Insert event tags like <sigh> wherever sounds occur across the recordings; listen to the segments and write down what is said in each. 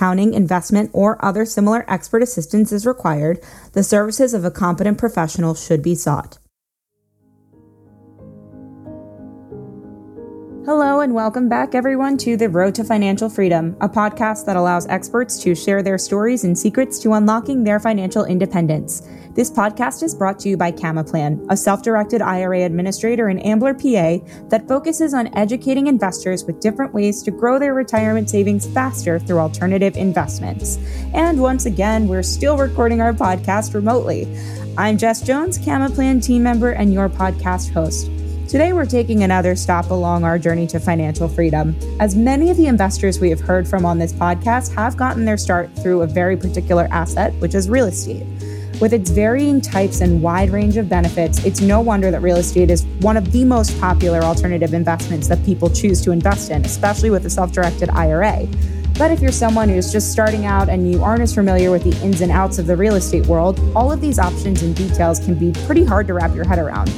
accounting, investment, or other similar expert assistance is required, the services of a competent professional should be sought. Hello, and welcome back, everyone, to The Road to Financial Freedom, a podcast that allows experts to share their stories and secrets to unlocking their financial independence. This podcast is brought to you by Camaplan, a self directed IRA administrator in Ambler, PA, that focuses on educating investors with different ways to grow their retirement savings faster through alternative investments. And once again, we're still recording our podcast remotely. I'm Jess Jones, Camaplan team member and your podcast host. Today, we're taking another stop along our journey to financial freedom, as many of the investors we have heard from on this podcast have gotten their start through a very particular asset, which is real estate. With its varying types and wide range of benefits, it's no wonder that real estate is one of the most popular alternative investments that people choose to invest in, especially with a self directed IRA. But if you're someone who's just starting out and you aren't as familiar with the ins and outs of the real estate world, all of these options and details can be pretty hard to wrap your head around.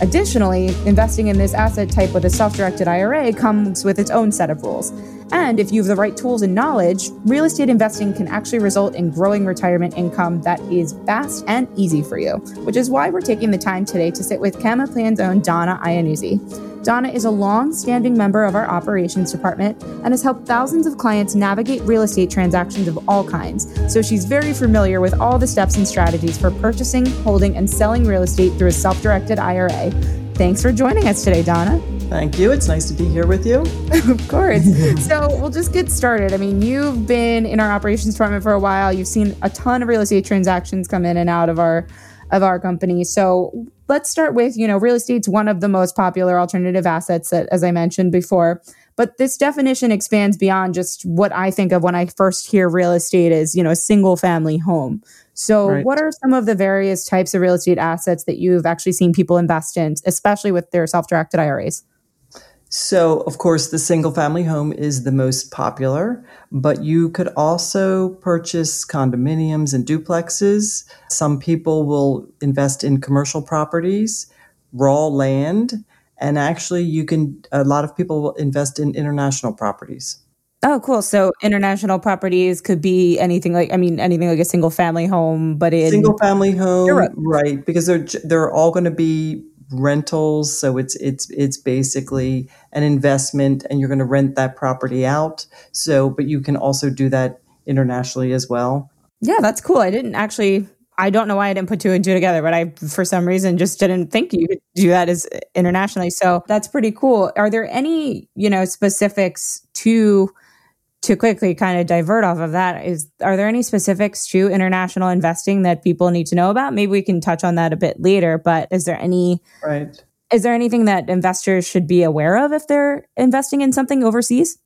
Additionally, investing in this asset type with a self directed IRA comes with its own set of rules. And if you have the right tools and knowledge, real estate investing can actually result in growing retirement income that is fast and easy for you, which is why we're taking the time today to sit with Camaplan's own Donna Iannuzzi. Donna is a long standing member of our operations department and has helped thousands of clients navigate real estate transactions of all kinds. So she's very familiar with all the steps and strategies for purchasing, holding, and selling real estate through a self directed IRA. Thanks for joining us today, Donna. Thank you. It's nice to be here with you. <laughs> of course. <laughs> so we'll just get started. I mean, you've been in our operations department for a while. You've seen a ton of real estate transactions come in and out of our of our company. So let's start with, you know, real estate's one of the most popular alternative assets that, as I mentioned before. But this definition expands beyond just what I think of when I first hear real estate as, you know, a single family home. So, right. what are some of the various types of real estate assets that you've actually seen people invest in, especially with their self directed IRAs? So, of course, the single family home is the most popular, but you could also purchase condominiums and duplexes. Some people will invest in commercial properties, raw land, and actually, you can, a lot of people will invest in international properties. Oh, cool. So international properties could be anything like, I mean, anything like a single family home, but in single family home, Europe. right? Because they're they're all going to be rentals so it's it's it's basically an investment and you're going to rent that property out so but you can also do that internationally as well yeah that's cool i didn't actually i don't know why i didn't put two and two together but i for some reason just didn't think you could do that as internationally so that's pretty cool are there any you know specifics to to quickly kind of divert off of that is are there any specifics to international investing that people need to know about? Maybe we can touch on that a bit later but is there any right. is there anything that investors should be aware of if they're investing in something overseas?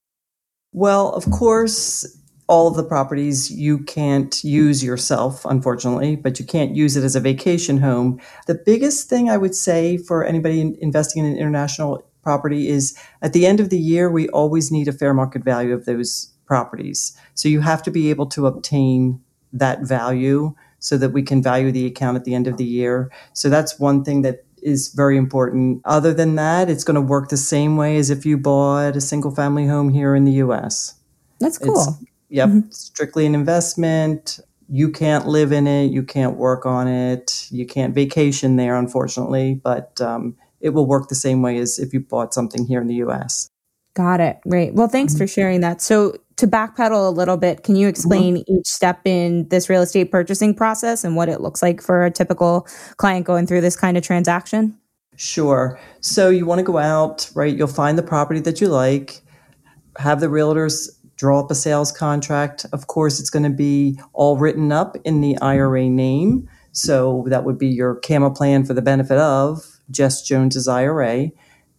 Well of course all of the properties you can't use yourself unfortunately but you can't use it as a vacation home. The biggest thing i would say for anybody investing in an international property is at the end of the year, we always need a fair market value of those properties. So you have to be able to obtain that value so that we can value the account at the end of the year. So that's one thing that is very important. Other than that, it's going to work the same way as if you bought a single family home here in the US. That's cool. It's, yep, mm-hmm. strictly an investment. You can't live in it, you can't work on it, you can't vacation there, unfortunately, but um, it will work the same way as if you bought something here in the US. Got it. Great. Well, thanks mm-hmm. for sharing that. So, to backpedal a little bit, can you explain mm-hmm. each step in this real estate purchasing process and what it looks like for a typical client going through this kind of transaction? Sure. So, you want to go out, right? You'll find the property that you like, have the realtors draw up a sales contract. Of course, it's going to be all written up in the IRA name. So, that would be your CAMA plan for the benefit of Jess Jones's IRA,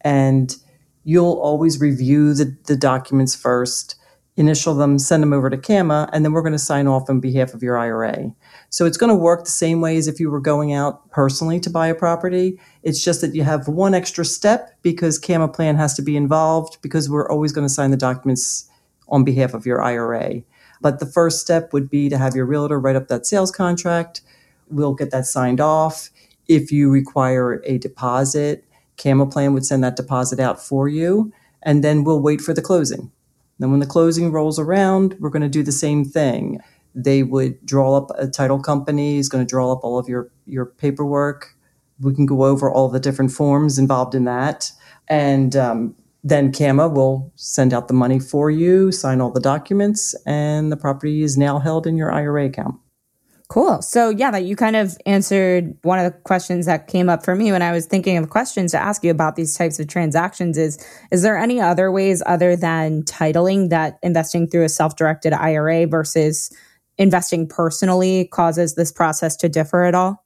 and you'll always review the, the documents first, initial them, send them over to CAMA, and then we're going to sign off on behalf of your IRA. So it's going to work the same way as if you were going out personally to buy a property. It's just that you have one extra step because Camaplan has to be involved because we're always going to sign the documents on behalf of your IRA. But the first step would be to have your realtor write up that sales contract. We'll get that signed off. If you require a deposit, Camaplan would send that deposit out for you, and then we'll wait for the closing. Then when the closing rolls around, we're going to do the same thing. They would draw up a title company, is going to draw up all of your, your paperwork. We can go over all the different forms involved in that. And um, then CAMA will send out the money for you, sign all the documents, and the property is now held in your IRA account. Cool. So, yeah, that you kind of answered one of the questions that came up for me when I was thinking of questions to ask you about these types of transactions is is there any other ways other than titling that investing through a self-directed IRA versus investing personally causes this process to differ at all?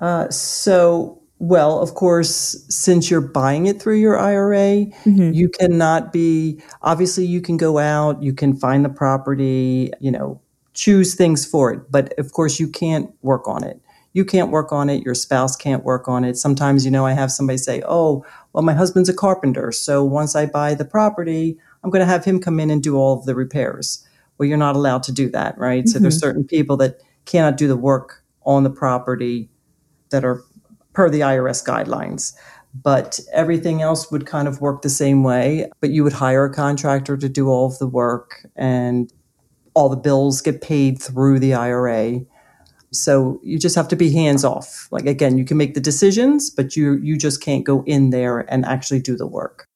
Uh, so well, of course, since you're buying it through your IRA, mm-hmm. you cannot be, obviously, you can go out, you can find the property, you know, choose things for it. But of course, you can't work on it. You can't work on it. Your spouse can't work on it. Sometimes, you know, I have somebody say, oh, well, my husband's a carpenter. So once I buy the property, I'm going to have him come in and do all of the repairs. Well, you're not allowed to do that, right? Mm-hmm. So there's mm-hmm. certain people that cannot do the work on the property that are per the IRS guidelines. But everything else would kind of work the same way. But you would hire a contractor to do all of the work, and all the bills get paid through the IRA. So you just have to be hands off. Like again, you can make the decisions, but you you just can't go in there and actually do the work.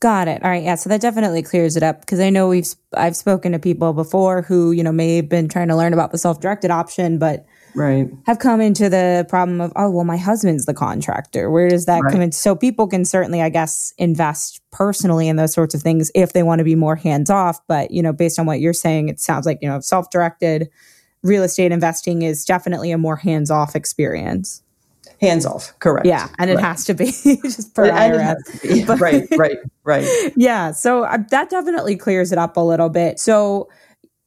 Got it. All right. Yeah. So that definitely clears it up because I know we've I've spoken to people before who you know may have been trying to learn about the self directed option, but right. have come into the problem of oh well my husband's the contractor. Where does that right. come in? So people can certainly i guess invest personally in those sorts of things if they want to be more hands off but you know based on what you're saying it sounds like you know self-directed real estate investing is definitely a more hands off experience. Hands off correct. Yeah. And it right. has to be <laughs> just per IRS. But, right right right. <laughs> Yeah. So uh, that definitely clears it up a little bit. So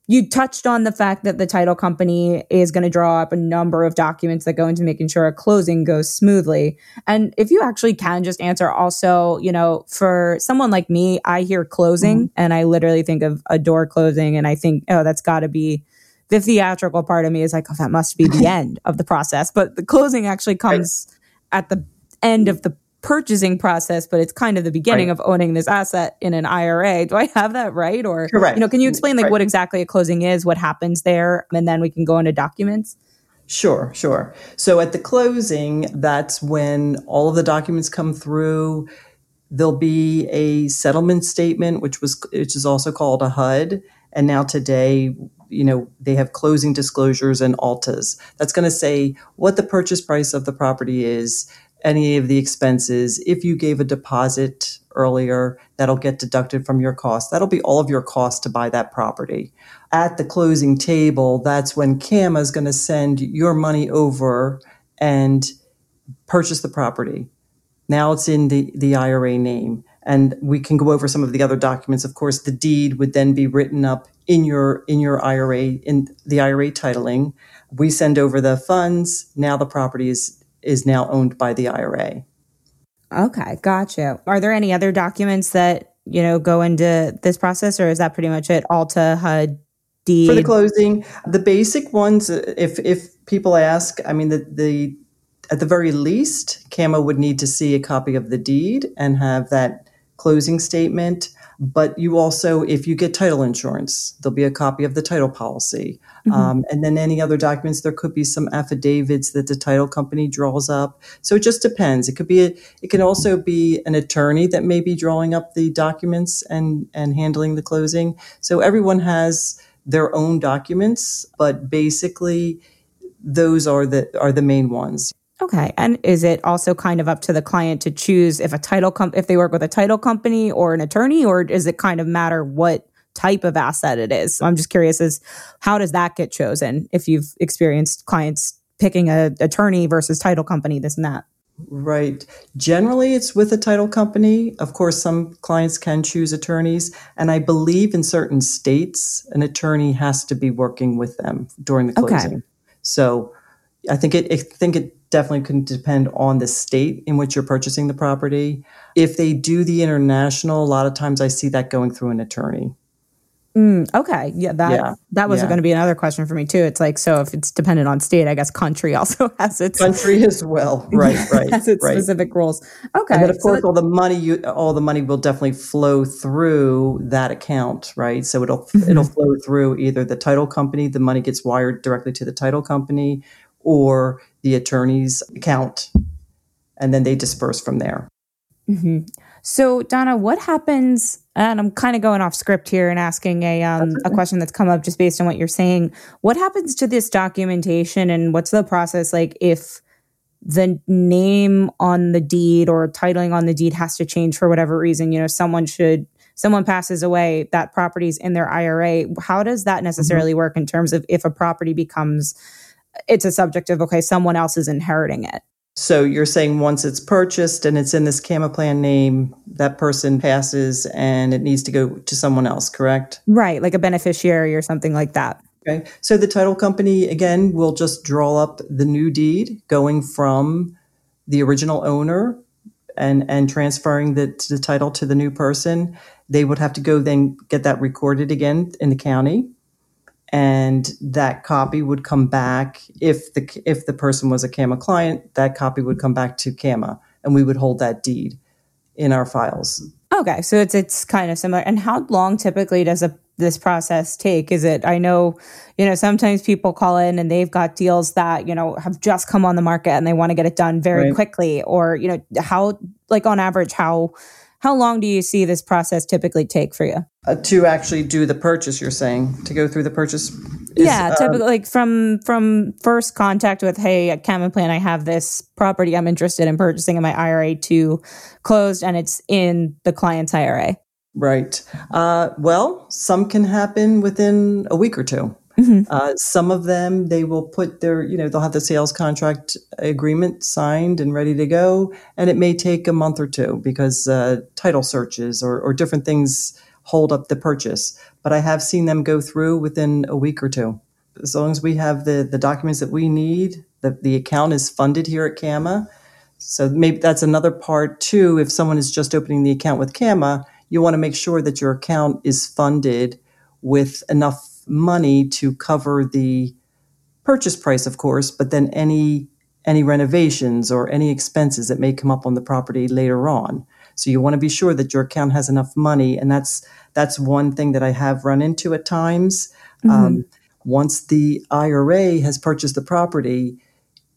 you touched on the fact that the title company is going to draw up a number of documents that go into making sure a closing goes smoothly. And if you actually can just answer also, you know, for someone like me, I hear closing mm-hmm. and I literally think of a door closing and I think, oh, that's got to be the theatrical part of me is like, oh, that must be the <laughs> end of the process. But the closing actually comes right. at the end of the purchasing process, but it's kind of the beginning right. of owning this asset in an IRA. Do I have that right? Or, Correct. you know, can you explain like right. what exactly a closing is, what happens there, and then we can go into documents? Sure, sure. So at the closing, that's when all of the documents come through. There'll be a settlement statement, which was which is also called a HUD. And now today, you know, they have closing disclosures and ALTAs. That's going to say what the purchase price of the property is, any of the expenses. If you gave a deposit earlier, that'll get deducted from your cost. That'll be all of your cost to buy that property. At the closing table, that's when CAMA is going to send your money over and purchase the property. Now it's in the, the IRA name. And we can go over some of the other documents. Of course, the deed would then be written up in your in your IRA in the IRA titling. We send over the funds. Now the property is is now owned by the IRA. Okay, gotcha. Are there any other documents that, you know, go into this process or is that pretty much it? Alta, HUD, deed? For the closing, the basic ones, if if people ask, I mean the the at the very least, CAMA would need to see a copy of the deed and have that closing statement. But you also, if you get title insurance, there'll be a copy of the title policy. Mm-hmm. Um, and then any other documents, there could be some affidavits that the title company draws up. So it just depends. It could be, a, it can also be an attorney that may be drawing up the documents and, and handling the closing. So everyone has their own documents, but basically those are the, are the main ones. Okay. And is it also kind of up to the client to choose if a title com- if they work with a title company or an attorney or does it kind of matter what type of asset it is? So I'm just curious as how does that get chosen if you've experienced clients picking a attorney versus title company this and that? Right. Generally, it's with a title company. Of course, some clients can choose attorneys. And I believe in certain states, an attorney has to be working with them during the closing. Okay. So I think it, I think it definitely can depend on the state in which you're purchasing the property. If they do the international, a lot of times I see that going through an attorney. Mm, okay. Yeah. That yeah. that was yeah. going to be another question for me too. It's like so if it's dependent on state, I guess country <laughs> also has its country as well. <laughs> Right. Right. has its right. specific rules. Okay. And then of so course that, all the money you all the money will definitely flow through that account, right? So it'll mm-hmm. it'll flow through either the title company, the money gets wired directly to the title company, or the attorney's account, and then they disperse from there. Mm-hmm. So, Donna, what happens? And I'm kind of going off script here and asking a um, a question that's come up just based on what you're saying. What happens to this documentation, and what's the process like if the name on the deed or titling on the deed has to change for whatever reason? You know, someone should someone passes away, that property's in their IRA. How does that mm-hmm. necessarily mm-hmm. work in terms of if a property becomes it's a subject of okay, someone else is inheriting it? So you're saying once it's purchased and it's in this CamaPlan name, that person passes and it needs to go to someone else, correct? Right, like a beneficiary or something like that. Okay. So the title company again will just draw up the new deed going from the original owner and and transferring the, the title to the new person. They would have to go then get that recorded again in the county and that copy would come back if the if the person was a CAMA client, that copy would come back to CAMA, and we would hold that deed in our files. Okay, so it's it's kind of similar. And how long typically does a this process take? Is it? I know, you know, sometimes people call in and they've got deals that you know have just come on the market and they want to get it done very right. quickly, or you know, how like on average how how long do you see this process typically take for you? Uh, to actually do the purchase, you're saying to go through the purchase. Is, yeah, uh, typically like from from first contact with, hey, at CamaPlan, I have this property I'm interested in purchasing in my IRA to closed, and it's in the client's IRA. Right. Uh, well, some can happen within a week or two. Mm-hmm. Uh, some of them, they will put their, you know, they'll have the sales contract agreement signed and ready to go. And it may take a month or two because uh, title searches or, or different things hold up the purchase. But I have seen them go through within a week or two. As long as we have the, the documents that we need, the, the account is funded here at CAMA. So maybe that's another part too. If someone is just opening the account with CAMA, you want to make sure that your account is funded with enough money to cover the purchase price, of course, but then any any renovations or any expenses that may come up on the property later on. So you want to be sure that your account has enough money, and that's that's one thing that I have run into at times. Mm-hmm. Um, once the IRA has purchased the property,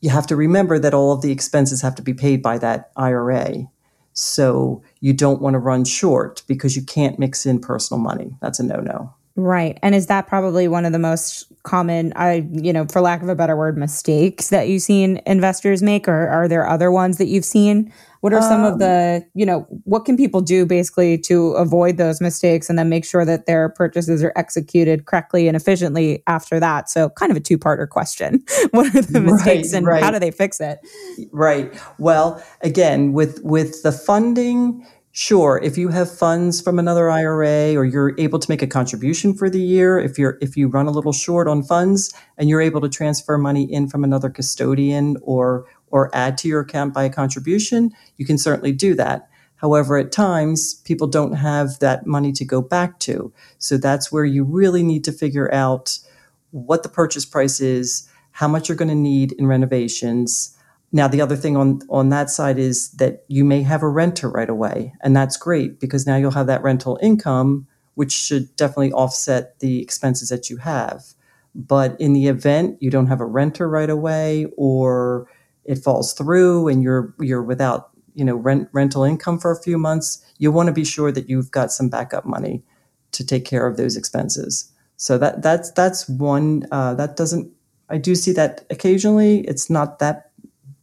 you have to remember that all of the expenses have to be paid by that IRA. So you don't want to run short because you can't mix in personal money. That's a no no. Right. And is that probably one of the most common, I, you know, for lack of a better word, mistakes that you've seen investors make? Or are there other ones that you've seen? What are some um, of the, you know, what can people do basically to avoid those mistakes and then make sure that their purchases are executed correctly and efficiently after that? So, kind of a two parter question. <laughs> what are the mistakes right, and right. how do they fix it? Right. Well, again, with with the funding, Sure, if you have funds from another IRA or you're able to make a contribution for the year, if you're if you run a little short on funds and you're able to transfer money in from another custodian or or add to your account by a contribution, you can certainly do that. However, at times people don't have that money to go back to. So that's where you really need to figure out what the purchase price is, how much you're going to need in renovations, now, the other thing on, on that side is that you may have a renter right away, and that's great because now you'll have that rental income, which should definitely offset the expenses that you have. But in the event you don't have a renter right away, or it falls through and you're you're without you know rent rental income for a few months, you want to be sure that you've got some backup money to take care of those expenses. So that that's that's one uh, that doesn't I do see that occasionally. It's not that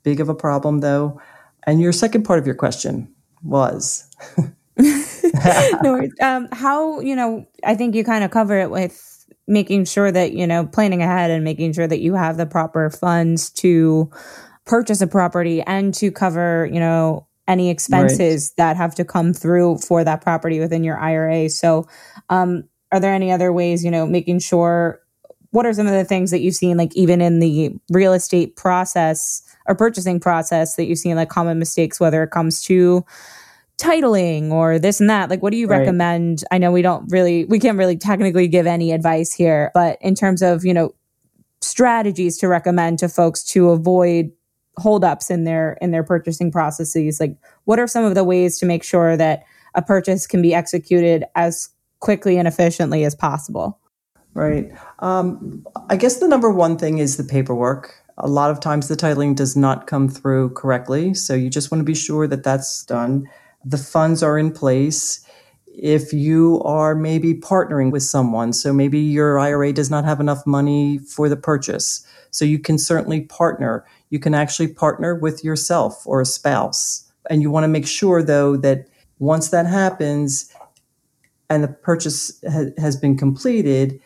big of a problem, though. And your second part of your question was. <laughs> no, um, how, you know, I think you kind of cover it with making sure that, you know, planning ahead and making sure that you have the proper funds to purchase a property and to cover, you know, any expenses right. that have to come through for that property within your IRA. So, um, are there any other ways, you know, making sure what are some of the things that you've seen, like even in the real estate process or purchasing process that you've seen like common mistakes, whether it comes to titling or this and that? Like what do you right. recommend? I know we don't really we can't really technically give any advice here but in terms of you know strategies to recommend to folks to avoid holdups in their in their purchasing processes like what are some of the ways to make sure that a purchase can be executed as quickly and efficiently as possible right um, i guess the number one thing is the paperwork a lot of times the titling does not come through correctly so you just want to be sure that that's done the funds are in place. If you are maybe partnering with someone, so maybe your IRA does not have enough money for the purchase, so you can certainly partner. You can actually partner with yourself or a spouse. And you want to make sure, though, that once that happens and the purchase ha- has been completed,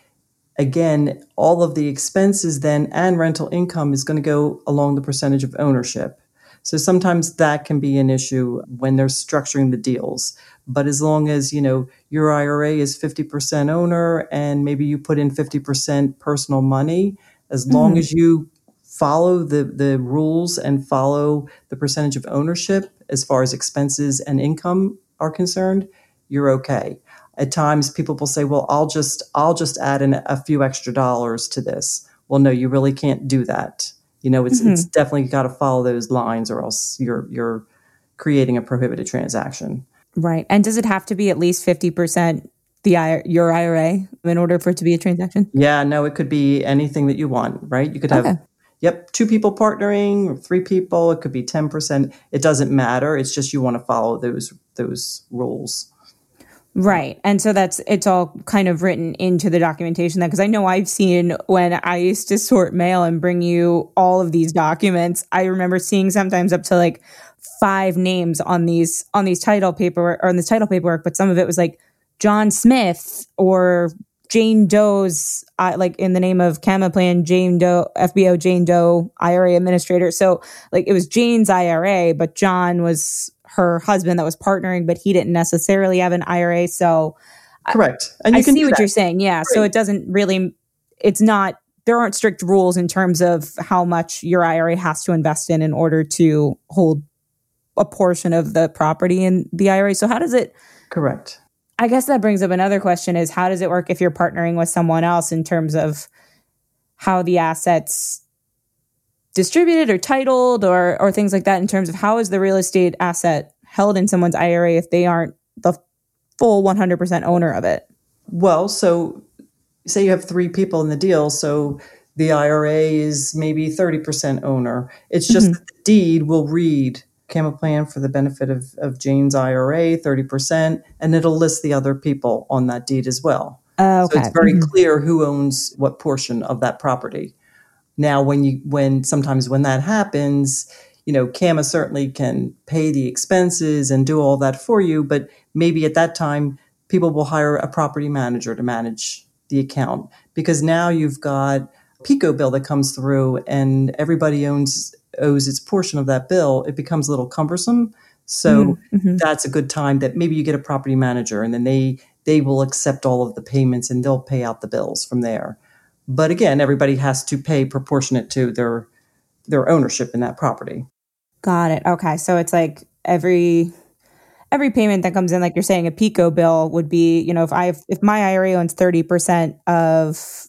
again, all of the expenses then and rental income is going to go along the percentage of ownership. So sometimes that can be an issue when they're structuring the deals. But as long as, you know, your IRA is 50% owner and maybe you put in 50% personal money, as mm-hmm. long as you follow the, the rules and follow the percentage of ownership as far as expenses and income are concerned, you're okay. At times people will say, well, I'll just, I'll just add in a few extra dollars to this. Well, no, you really can't do that. You know, it's mm-hmm. it's definitely got to follow those lines, or else you're you're creating a prohibited transaction. Right. And does it have to be at least fifty percent the I, your IRA in order for it to be a transaction? Yeah. No, it could be anything that you want. Right. You could have. Okay. Yep, two people partnering, or three people. It could be ten percent. It doesn't matter. It's just you want to follow those those rules. Right. And so that's it's all kind of written into the documentation that because I know I've seen when I used to sort mail and bring you all of these documents, I remember seeing sometimes up to like five names on these on these title paperwork or on the title paperwork, but some of it was like John Smith or Jane Doe's, uh, like in the name of CamaPlan, Jane Doe, FBO Jane Doe IRA administrator. So like it was Jane's IRA, but John was her husband that was partnering, but he didn't necessarily have an IRA. So correct. And I see what that. you're saying. Yeah. Great. So it doesn't really, it's not, there aren't strict rules in terms of how much your IRA has to invest in in order to hold a portion of the property in the IRA. So how does it? Correct. I guess that brings up another question is how does it work if you're partnering with someone else in terms of how the assets distributed or titled or or things like that in terms of how is the real estate asset held in someone's IRA if they aren't the full 100% owner of it? Well, so say you have 3 people in the deal, so the IRA is maybe 30% owner. It's just mm-hmm. the deed will read CamaPlan for the benefit of, of Jane's IRA, 30%, and it'll list the other people on that deed as well. Uh, okay. So it's very mm-hmm. clear who owns what portion of that property. Now, when you when sometimes when that happens, you know, CAMA certainly can pay the expenses and do all that for you, but maybe at that time people will hire a property manager to manage the account because now you've got PECO bill that comes through and everybody owns owes its portion of that bill. It becomes a little cumbersome. So mm-hmm. mm-hmm. that's a good time that maybe you get a property manager and then they they will accept all of the payments and they'll pay out the bills from there. But again, everybody has to pay proportionate to their their ownership in that property. Got it. Okay. So it's like every every payment that comes in, like you're saying, a PECO bill would be, you know, if I if my IRA owns thirty percent of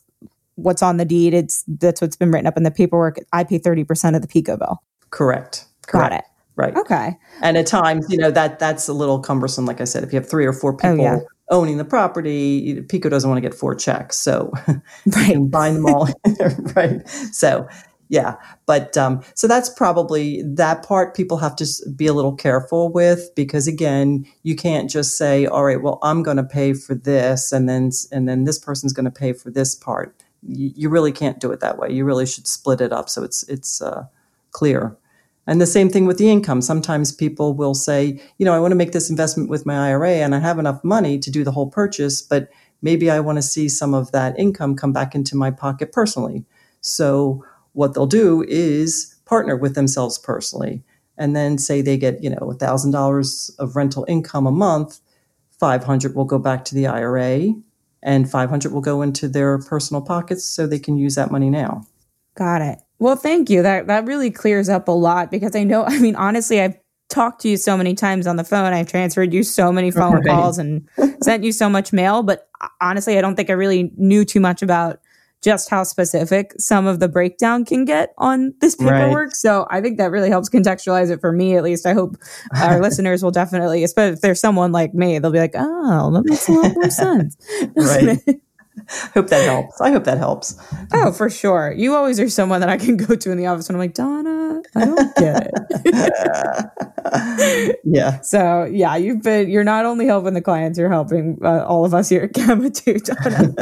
what's on the deed, it's that's what's been written up in the paperwork. I pay thirty percent of the PECO bill. Correct. Correct. Got it. Right. Okay. And at times, you know, that that's a little cumbersome. Like I said, if you have three or four oh, people oh, yeah owning the property, PECO doesn't want to get four checks, so <laughs> right. bind them all. <laughs> <laughs> right. So yeah, but um, so that's probably that part people have to be a little careful with because again, you can't just say, all right, well, I'm going to pay for this, and then and then this person's going to pay for this part. You, you, really can't do it that way. You really should split it up so it's it's uh, clear. And the same thing with the income. Sometimes people will say, you know, I want to make this investment with my IRA and I have enough money to do the whole purchase, but maybe I want to see some of that income come back into my pocket personally. So what they'll do is partner with themselves personally and then say they get, you know, $1,000 of rental income a month, 500 will go back to the IRA and 500 will go into their personal pockets so they can use that money now. Got it. Well, thank you. That that really clears up a lot because I know <laughs> I mean honestly I've talked to you so many times on the phone. I've transferred you so many phone right. calls and <laughs> sent you so much mail. But honestly, I don't think I really knew too much about just how specific some of the breakdown can get on this paperwork. Right. So I think that really helps contextualize it for me, at least. I hope our <laughs> listeners will definitely, especially if there's someone like me, they'll be like, oh, that makes a lot more sense. right. <laughs> hope that helps. I hope that helps. Oh, for sure. You always are someone that I can <laughs> go to in the office when I'm like, Donna, I don't get it. <laughs> yeah. So yeah, you've been. You're not only helping the clients, you're helping uh, all of us here at CAMA too, Donna.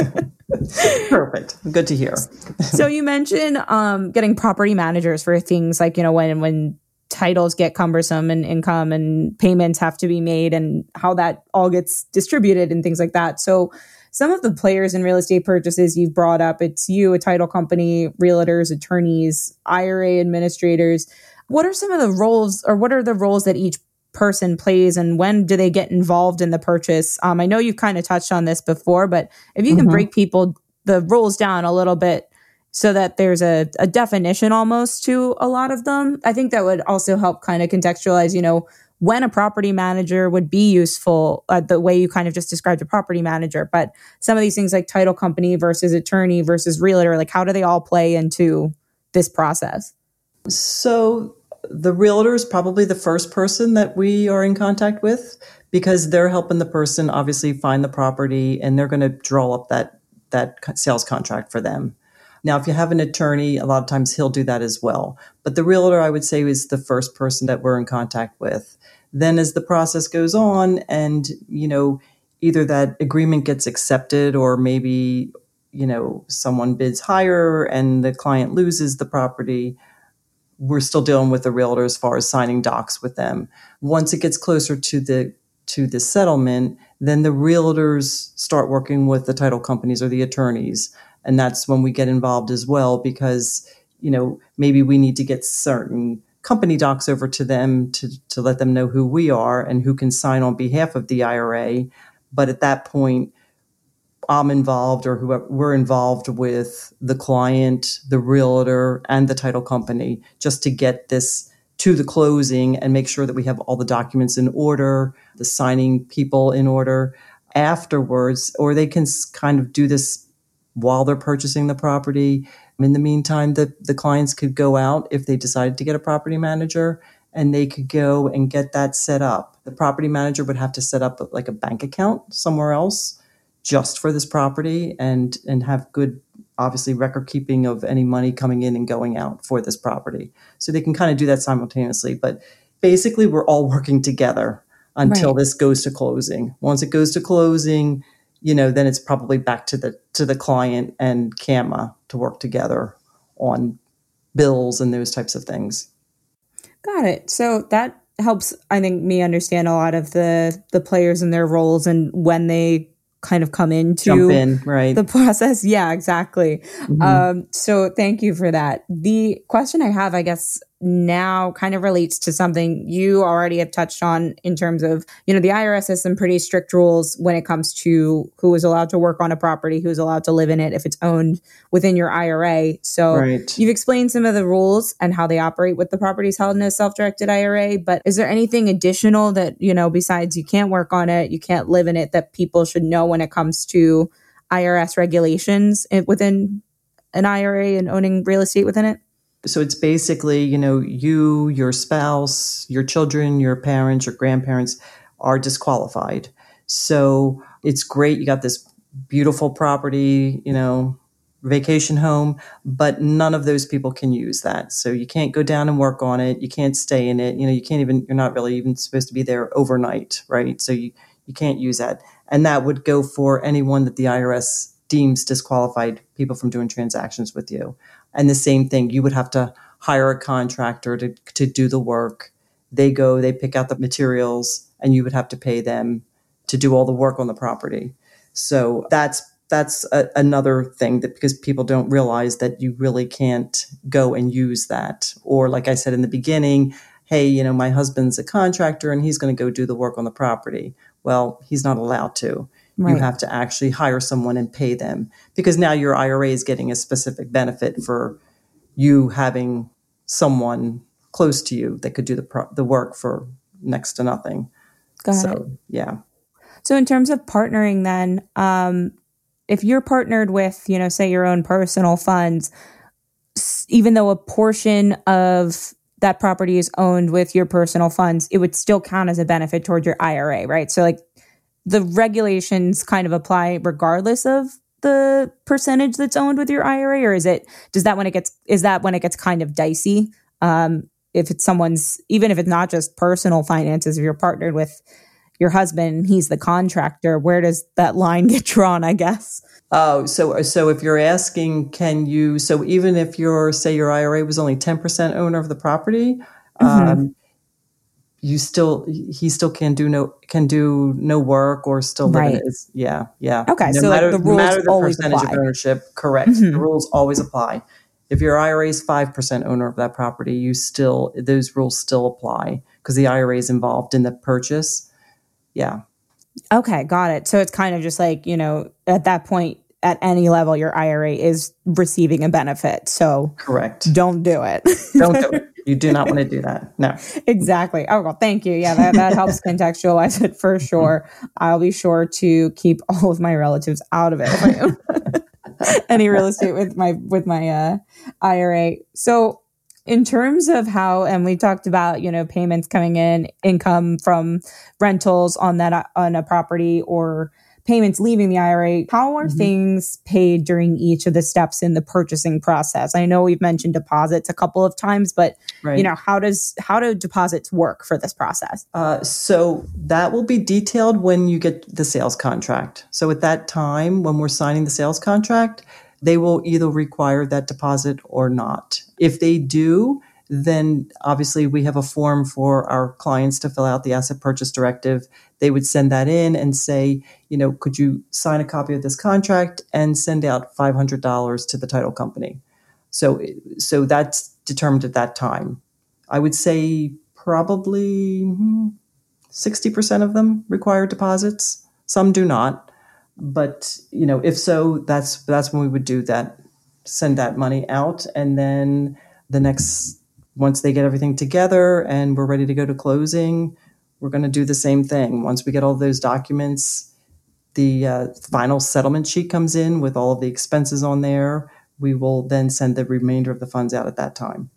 Perfect. Good to hear. so you mentioned um, getting property managers for things like you know when when titles get cumbersome and income and payments have to be made and how that all gets distributed and things like that. So some of the players in real estate purchases you've brought up, it's you, a title company, realtors, attorneys, IRA administrators. What are some of the roles or what are the roles that each person plays and when do they get involved in the purchase? Um, I know you've kind of touched on this before, but if you can mm-hmm. break people the roles down a little bit so that there's a, a definition almost to a lot of them, I think that would also help kind of contextualize, you know, when a property manager would be useful, uh, the way you kind of just described a property manager. But some of these things like title company versus attorney versus realtor, like how do they all play into this process? So the realtor is probably the first person that we are in contact with because they're helping the person obviously find the property and they're going to draw up that that sales contract for them. Now, if you have an attorney, a lot of times he'll do that as well. But the realtor, I would say, is the first person that we're in contact with. Then, as the process goes on, and you know, either that agreement gets accepted, or maybe you know someone bids higher and the client loses the property we're still dealing with the realtor as far as signing docs with them. Once it gets closer to the to the settlement then the realtors start working with the title companies or the attorneys. And that's when we get involved as well because you know maybe we need to get certain company docs over to them to, to let them know who we are and who can sign on behalf of the IRA but at that point I'm involved or whoever we're involved with the client, the realtor, and the title company just to get this to the closing and make sure that we have all the documents in order, the signing people in order afterwards, or they can kind of do this while they're purchasing the property. In the meantime, the, the clients could go out if they decided to get a property manager and they could go and get that set up. The property manager would have to set up like a bank account somewhere else just for this property and and have good obviously record keeping of any money coming in and going out for this property. So they can kind of do that simultaneously. But basically we're all working together until right. this goes to closing. Once it goes to closing, you know, then it's probably back to the to the client and CAMA to work together on bills and those types of things. Got it. So that helps I think me understand a lot of the the players and their roles and when they kind of come into in, right. the <laughs> process. Yeah, exactly. Mm-hmm. Um, so thank you for that. The question I have, I guess, now kind of relates to something you already have touched on in terms of, you know, the IRS has some pretty strict rules when it comes to who is allowed to work on a property, who's allowed to live in it if it's owned within your IRA. So right. you've explained some of the rules and how they operate with the properties held in a self-directed IRA, but is there anything additional that, you know, besides you can't work on it, you can't live in it that people should know when it comes to IRS regulations within an IRA and owning real estate within it? So it's basically, you know, you, your spouse, your children, your parents, your grandparents are disqualified. So it's great. You got this beautiful property, you know, vacation home, but none of those people can use that. So you can't go down and work on it. You can't stay in it. You know, you can't even, you're not really even supposed to be there overnight, right? So you, you can't use that. And that would go for anyone that the IRS deems disqualified people from doing transactions with you. And the same thing, you would have to hire a contractor to, to do the work. They go, they pick out the materials, and you would have to pay them to do all the work on the property. So that's that's a, another thing that because people don't realize that you really can't go and use that. Or like I said in the beginning, hey, you know, my husband's a contractor and he's going to go do the work on the property. Well, he's not allowed to. Right. You have to actually hire someone and pay them because now your IRA is getting a specific benefit for you having someone close to you that could do the pro- the work for next to nothing. Got so it. yeah, So in terms of partnering, then, um, if you're partnered with, you know, say your own personal funds, even though a portion of that property is owned with your personal funds, it would still count as a benefit towards your IRA, right? So like the regulations kind of apply regardless of the percentage that's owned with your IRA, or is it does that when it gets is that when it gets kind of dicey? Um, if it's someone's even if it's not just personal finances, if you're partnered with your husband, he's the contractor, where does that line get drawn, I guess? Oh, so so if you're asking, can you? So even if your say your IRA was only ten percent owner of the property, um, you still he still can do no can do no work or still live in his yeah yeah. Okay, no so, like, matter, the no rules matter the always percentage apply. of ownership, correct. Mhm. The rules always apply. If your IRA is five percent owner of that property, you still those rules still apply because the IRA is involved in the purchase. Yeah, Okay, got it. So it's kind of just like, you know, at that point, at any level, your IRA is receiving a benefit. So correct. don't do it. <laughs> Don't do it. You do not want to do that. No. exactly. Oh, well, thank you. Yeah, that, that helps <laughs> contextualize it for sure. I'll be sure to keep all of my relatives out of it. if I own <laughs> Any real estate with my with my uh, IRA. So, in terms of how, and we talked about you know payments coming in, income from rentals on that on a property, or payments leaving the IRA. How are Mhm. things paid during each of the steps in the purchasing process? I know we've mentioned deposits a couple of times, but Right. you know how does how do deposits work for this process Uh, so that will be detailed when you get the sales contract. So at that time, when we're signing the sales contract, they will either require that deposit or not. If they do, then obviously we have a form for our clients to fill out the asset purchase directive. They would send that in and say, you know, could you sign a copy of this contract and send out $500 to the title company? So, so that's determined at that time. I would say probably hmm, 60% of them require deposits. Some do not. But, you know, if so, that's that's when we would do that, send that money out and then the next once they get everything together and we're ready to go to closing, we're going to do the same thing. Once we get all those documents, the uh, final settlement sheet comes in with all of the expenses on there. We will then send the remainder of the funds out at that time.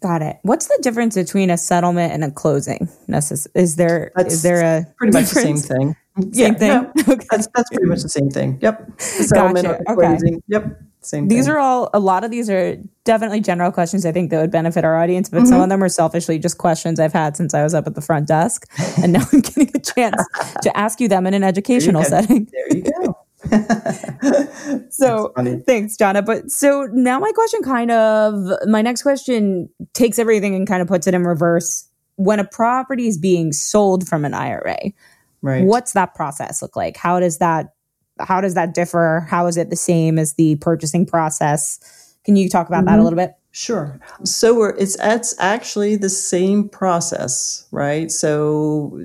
got it what's the difference between a settlement and a closing Necess- is there That's is there a Pretty much the same thing. same Yeah, thing no, <laughs> okay. that's that's pretty much the same thing. Yep. The settlement Gotcha, the okay. Yep. Same these thing. are all a lot of these are definitely general questions i think that would benefit our audience but some mm-hmm. of them are selfishly just questions i've had since i was up at the front desk and now i'm <laughs> getting a chance to ask you them in an educational go. setting there you go. <laughs> <laughs> So thanks, Donna. But so now my question kind of my next question takes everything and kind of puts it in reverse. When a property is being sold from an IRA, Right. what's that process look like? How does that how does that differ? How is it the same as the purchasing process? Can you talk about that a Mhm. little bit? Sure. So we're, it's it's actually the same process, right? So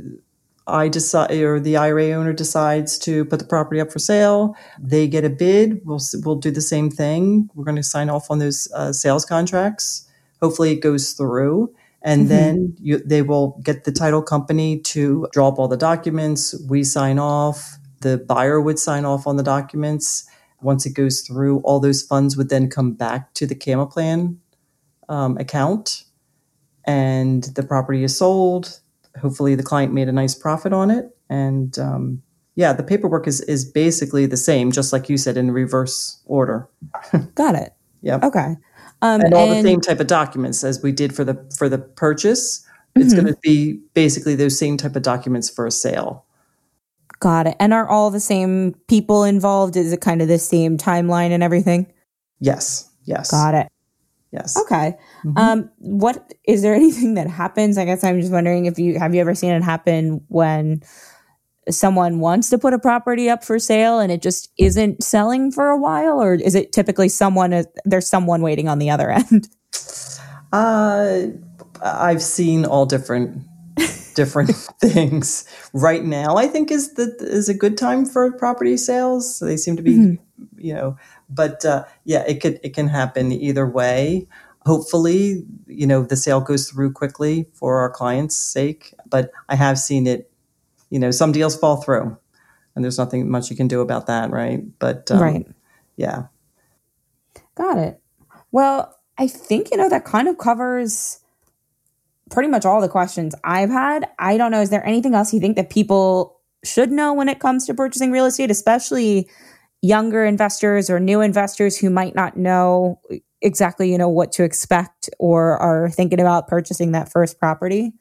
I decide, or the IRA owner decides to put the property up for sale. They get a bid. We'll we'll do the same thing. We're going to sign off on those uh, sales contracts. Hopefully, it goes through, and Mhm. then you, they will get the title company to draw up all the documents. We sign off. The buyer would sign off on the documents. Once it goes through, all those funds would then come back to the Cama Plan um, account, and the property is sold. Hopefully, the client made a nice profit on it, and um, yeah, the paperwork is is basically the same, just like you said in reverse order. <laughs> Got it. Yep. Okay. Um, and all the same type of documents as we did for the for the purchase. It's Mhm. going to be basically those same type of documents for a sale. Got it. And are all the same people involved? Is it kind of the same timeline and everything? Yes. Yes. Got it. Yes. Okay. Mhm. Um, what is there <laughs> anything that happens? I guess I'm just wondering if you have you ever seen it happen when someone wants to put a property up for sale and it just isn't selling for a while, or is it typically someone there's someone waiting on the other <laughs> end? Uh, I've seen all different different <laughs> things. Right now, I think is the is a good time for property sales. They seem to be, Mhm. you know, but uh, yeah, it could it can happen either way. hopefully, you know, the sale goes through quickly for our clients' sake. But I have seen it, you know, some deals fall through and there's nothing much you can do about that, right? But um, right. Yeah. Got it. Well, I think, you know, that kind of covers pretty much all the questions I've had. I don't know. Is there anything else you think that people should know when it comes to purchasing real estate, especially younger investors or new investors who might not know exactly, you know, what to expect or are thinking about purchasing that first property?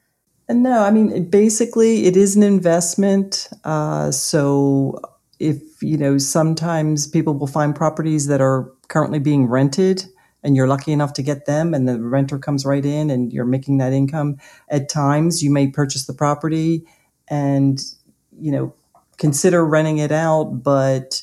No, I mean, basically, it is an investment. Uh, so if, you know, sometimes people will find properties that are currently being rented and you're lucky enough to get them and the renter comes right in and you're making that income. At times, you may purchase the property and, you know, consider renting it out, but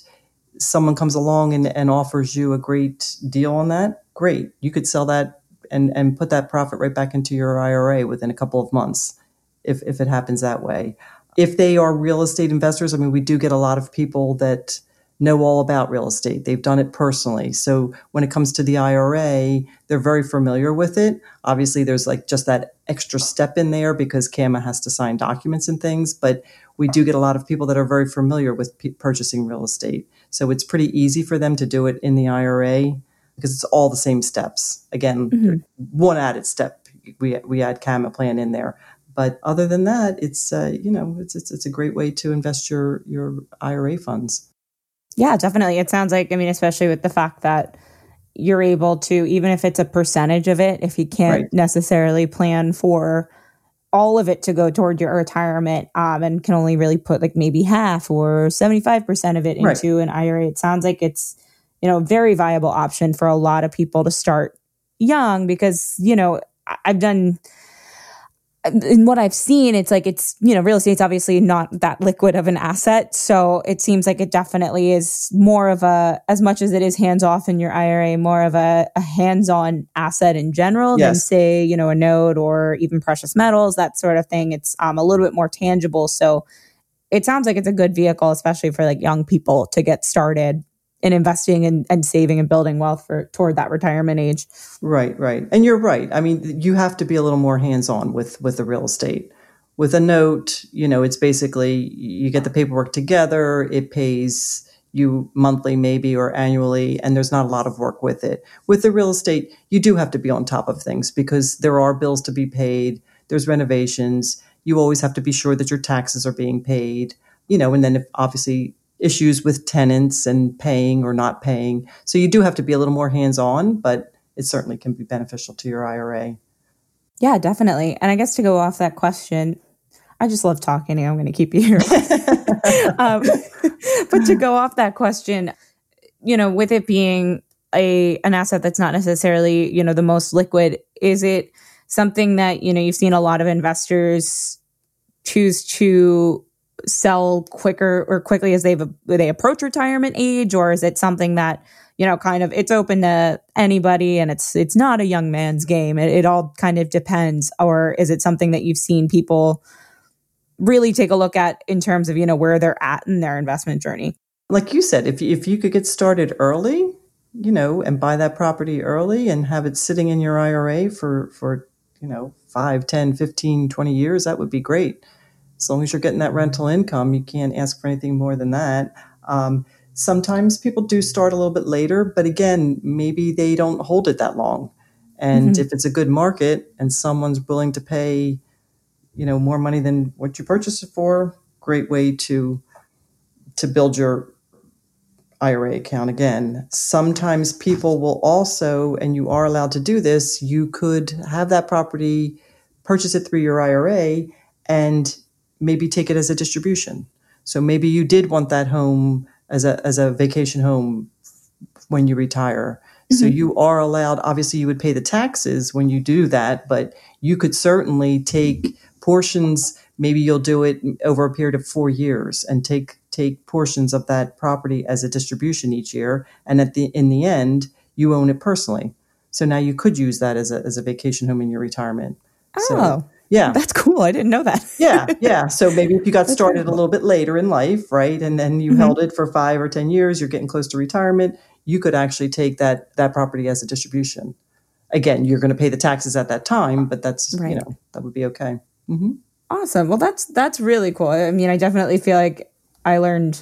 someone comes along and, and offers you a great deal on that. Great. You could sell that and, and put that profit right back into your IRA within a couple of months if, if it happens that way. If they are real estate investors, I mean, we do get a lot of people that know all about real estate. They've done it personally. So when it comes to the IRA, they're very familiar with it. Obviously, there's like just that extra step in there because CAMA has to sign documents and things, but we do get a lot of people that are very familiar with p- purchasing real estate. So it's pretty easy for them to do it in the IRA because it's all the same steps. Again, mm-hmm. one added step. We, we add CamaPlan in there. But other than that, it's uh, you know it's, it's it's a great way to invest your your IRA funds. Yeah, definitely. It sounds like I mean, especially with the fact that you're able to, even if it's a percentage of it, if you can't right. necessarily plan for all of it to go toward your retirement um, and can only really put like maybe half or 75% of it into right. an IRA, it sounds like it's, you know, a very viable option for a lot of people to start young because, you know, I've done in what I've seen, it's like it's, you know, real estate's obviously not that liquid of an asset. So it seems like it definitely is more of a, as much as it is hands off in your IRA, more of a, a hands on asset in general yes. than, say, you know, a note or even precious metals, that sort of thing. It's um, a little bit more tangible. So it sounds like it's a good vehicle, especially for like young people to get started in investing and, and saving and building wealth for toward that retirement age. Right, right. And you're right. I mean, you have to be a little more hands-on with with the real estate. With a note, you know, it's basically you get the paperwork together, it pays you monthly maybe or annually and there's not a lot of work with it. With the real estate, you do have to be on top of things because there are bills to be paid, there's renovations, you always have to be sure that your taxes are being paid, you know, and then if obviously issues with tenants and paying or not paying. So you do have to be a little more hands on, but it certainly can be beneficial to your IRA. Yeah, definitely. And I guess to go off that question, I just love talking. I'm going to keep you here. <laughs> um, but to go off that question, you know, with it being a an asset that's not necessarily you know the most liquid, is it something that you know you've seen a lot of investors choose to sell quicker or quickly as they they approach retirement age, or is it something that you know kind of it's open to anybody and it's it's not a young man's game? It, it all kind of depends, or is it something that you've seen people really take a look at in terms of you know where they're at in their investment journey? Like you said, if if you could get started early, you know, and buy that property early and have it sitting in your IRA for for you know 5 10 15 20 years that would be great as long as you're getting that rental income, you can't ask for anything more than that. Um, sometimes people do start a little bit later, but again, maybe they don't hold it that long. And mm-hmm. if it's a good market and someone's willing to pay, you know, more money than what you purchased it for, great way to to build your IRA account again. Sometimes people will also, and you are allowed to do this, you could have that property, purchase it through your IRA, and maybe take it as a distribution. So maybe you did want that home as a as a vacation home when you retire. Mm-hmm. So you are allowed obviously you would pay the taxes when you do that, but you could certainly take portions maybe you'll do it over a period of 4 years and take take portions of that property as a distribution each year and at the in the end you own it personally. So now you could use that as a as a vacation home in your retirement. Oh. So, yeah. That's cool. I didn't know that. <laughs> yeah. Yeah. So maybe if you got started a little bit later in life, right, and then you mm-hmm. held it for five or 10 years, you're getting close to retirement, you could actually take that, that property as a distribution. again, you're going to pay the taxes at that time, but that's, Right. you know, that would be okay. hmm Awesome. Well, that's that's really cool. I mean, I definitely feel like I learned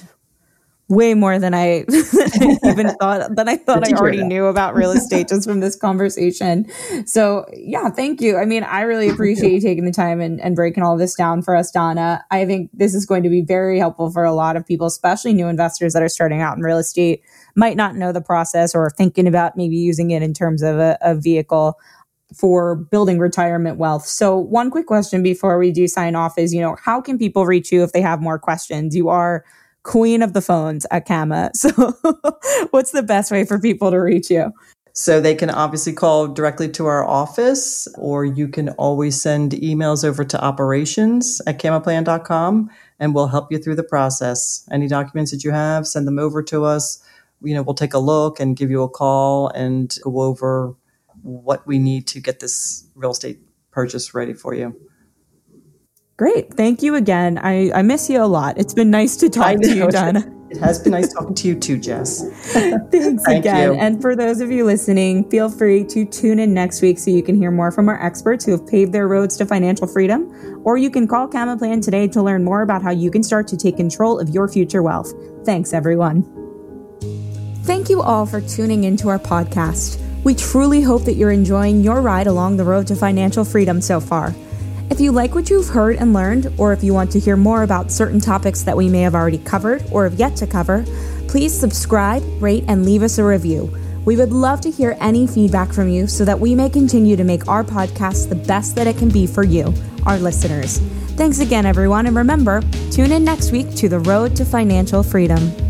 way more than I <laughs> even <laughs> thought than I thought I already knew about real estate just from this conversation. So yeah, thank you. I mean, I really appreciate you taking the time and, and breaking all this down for us, Donna. I think this is going to be very helpful for a lot of people, especially new investors that are starting out in real estate, might not know the process or thinking about maybe using it in terms of a, a vehicle for building retirement wealth. So, one quick question before we do sign off is, you know, how can people reach you if they have more questions? You are queen of the phones at CAMA. <laughs> So, what's the best way for people to reach you? So they can obviously call directly to our office, or you can always send emails over to operations at camaplan.com and we'll help you through the process. Any documents that you have, send them over to us. You know, we'll take a look and give you a call and go over what we need to get this real estate purchase ready for you. Great. Thank you again. I, I miss you a lot. It's been nice to talk to you. Donna. It has been nice talking to you too, Jess. <laughs> Thanks Thank again. you. And for those of you listening, feel free to tune in next week so you can hear more from our experts who have paved their roads to financial freedom. Or you can call CamaPlan today to learn more about how you can start to take control of your future wealth. Thanks, everyone. Thank you all for tuning into our podcast. We truly hope that you're enjoying your ride along the road to financial freedom so far. If you like what you've heard and learned, or if you want to hear more about certain topics that we may have already covered or have yet to cover, please subscribe, rate, and leave us a review. We would love to hear any feedback from you so that we may continue to make our podcast the best that it can be for you, our listeners. Thanks again, everyone, and remember, tune in next week to The Road to Financial Freedom.